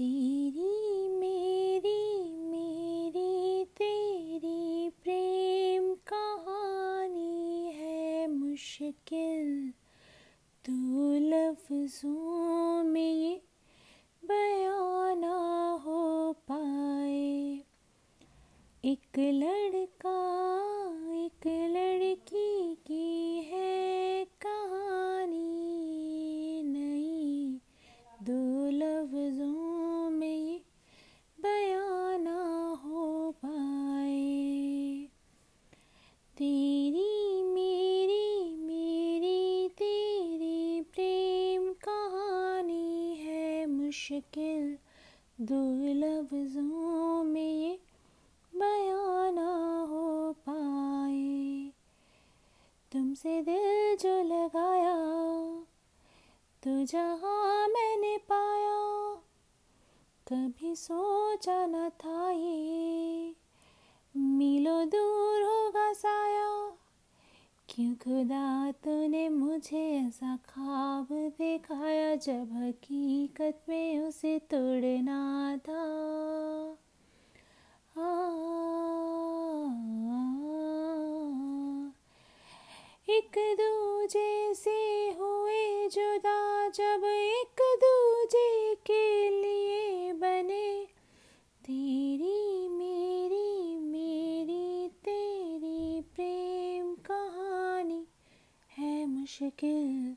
तेरी, मेरी मेरी, तेरी प्रेम कहानी है मुश्किल। तू लफ्जों में बयाना हो पाए। एक लड़का मुश्किल दो में ये बयां ना हो पाए। तुमसे दिल जो लगाया तो जहाँ मैंने पाया, कभी सोचा न था ये। मिलो दूर होगा साया, क्यों खुदा तूने मुझे ऐसा ख्वाब दिखाया? जब हकीकत में उसे तोड़ना था। एक दूजे से हुए जुदा, जब एक दूजे के लिए बने। तेरी मेरी मेरी तेरी प्रेम कहानी है मुश्किल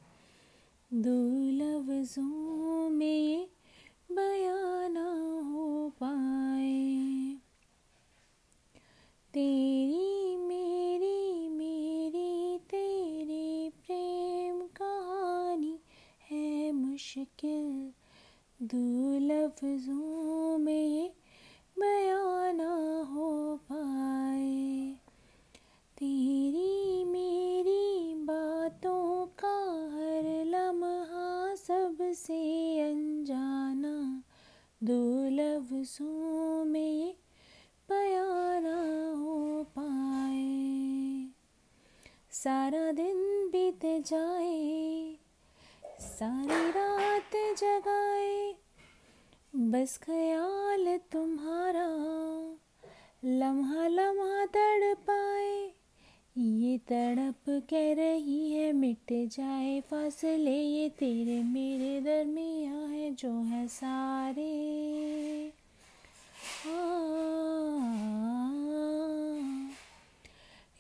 दो लफ्जों मुश्किल दो लफ्जों में ये बयां ना हो पाए। तेरी मेरी बातों का हर लम्हा सबसे अनजाना दो लफ्जों में बयां हो पाए। सारा दिन बीत जाए सारी रात जगाए, बस ख्याल तुम्हारा लम्हा लम्हा तड़ पाए ये तड़प कह रही है, मिट जाए फासले ये तेरे मेरे दरमिया है, जो है सारे हाँ।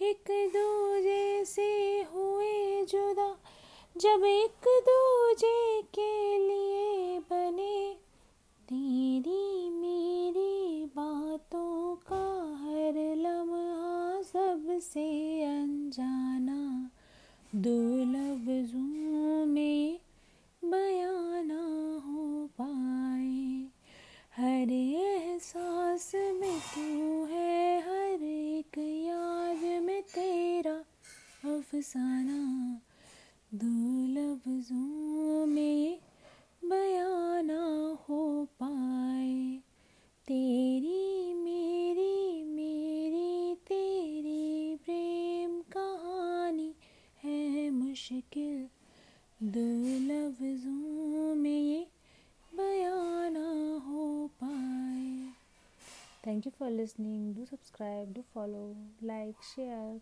एक दूजे से हुए जुदा जब एक दूजे के लिए बने, तेरी मेरी बातों का हर लम्हा सबसे अनजाना दो लफ्जों में बयां ना हो पाए। हर एहसास में तू है, हर एक याद में तेरा अफसाना दो लफ्जों में बयां ना हो पाए। तेरी मेरी मेरी तेरी प्रेम कहानी है मुश्किल। दो लफ्जों में ये बयां ना हो पाए। Thank you for listening do subscribe do follow like share